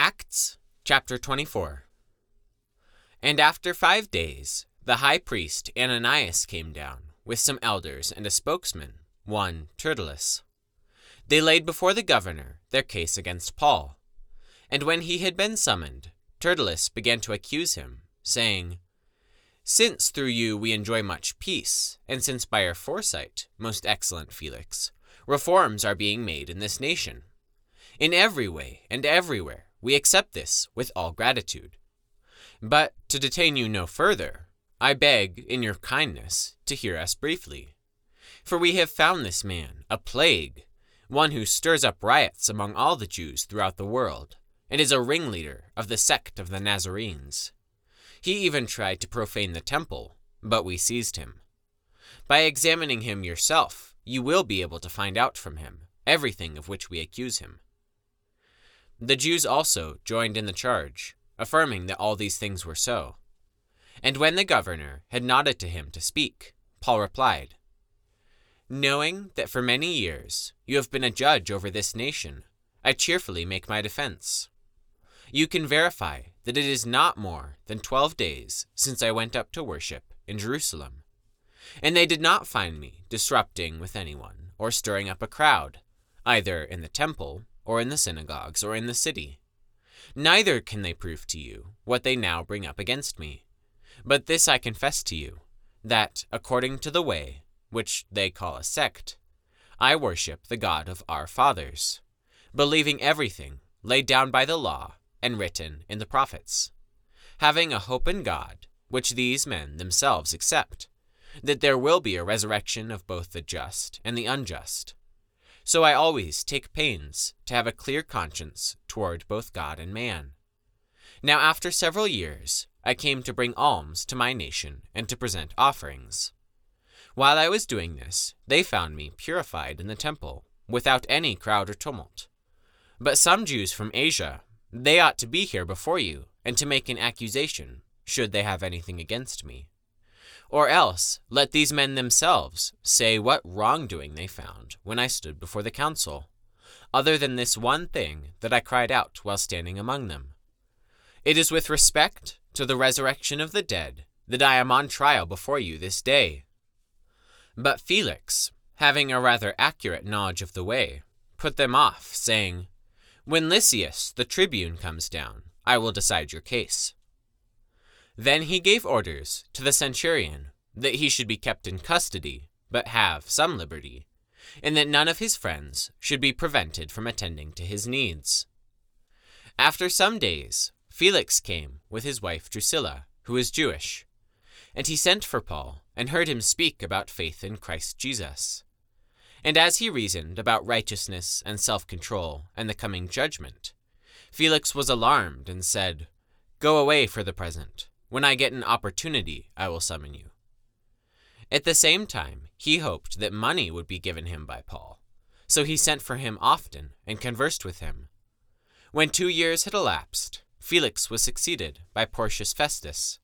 Acts chapter 24. And after five days, the high priest Ananias came down with some elders and a spokesman, one Tertullus. They laid before the governor their case against Paul. And when he had been summoned, Tertullus began to accuse him, saying, Since through you we enjoy much peace, and since by your foresight, most excellent Felix, reforms are being made in this nation, in every way and everywhere we accept this with all gratitude. But to detain you no further, I beg, in your kindness, to hear us briefly. For we have found this man a plague, one who stirs up riots among all the Jews throughout the world, and is a ringleader of the sect of the Nazarenes. He even tried to profane the temple, but we seized him. By examining him yourself, you will be able to find out from him everything of which we accuse him. The Jews also joined in the charge, affirming that all these things were so. And when the governor had nodded to him to speak, Paul replied, Knowing that for many years you have been a judge over this nation, I cheerfully make my defense. You can verify that it is not more than twelve days since I went up to worship in Jerusalem. And they did not find me disrupting with anyone or stirring up a crowd, either in the temple or in the synagogues, or in the city. Neither can they prove to you what they now bring up against me. But this I confess to you, that, according to the way, which they call a sect, I worship the God of our fathers, believing everything laid down by the law and written in the prophets, having a hope in God, which these men themselves accept, that there will be a resurrection of both the just and the unjust. So I always take pains to have a clear conscience toward both God and man. Now, after several years, I came to bring alms to my nation and to present offerings. While I was doing this, they found me purified in the temple, without any crowd or tumult. But some Jews from Asia, they ought to be here before you, and to make an accusation, should they have anything against me. Or else, let these men themselves say what wrongdoing they found when I stood before the council, other than this one thing that I cried out while standing among them. It is with respect to the resurrection of the dead that I am on trial before you this day. But Felix, having a rather accurate knowledge of the way, put them off, saying, When Lysias the tribune comes down, I will decide your case. Then he gave orders to the centurion that he should be kept in custody, but have some liberty, and that none of his friends should be prevented from attending to his needs. After some days, Felix came with his wife Drusilla, who is Jewish, and he sent for Paul and heard him speak about faith in Christ Jesus. And as he reasoned about righteousness and self control and the coming judgment, Felix was alarmed and said, Go away for the present when I get an opportunity, I will summon you. At the same time, he hoped that money would be given him by Paul, so he sent for him often and conversed with him. When two years had elapsed, Felix was succeeded by Porcius Festus,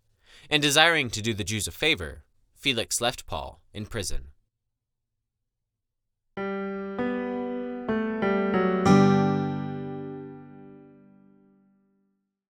and desiring to do the Jews a favor, Felix left Paul in prison.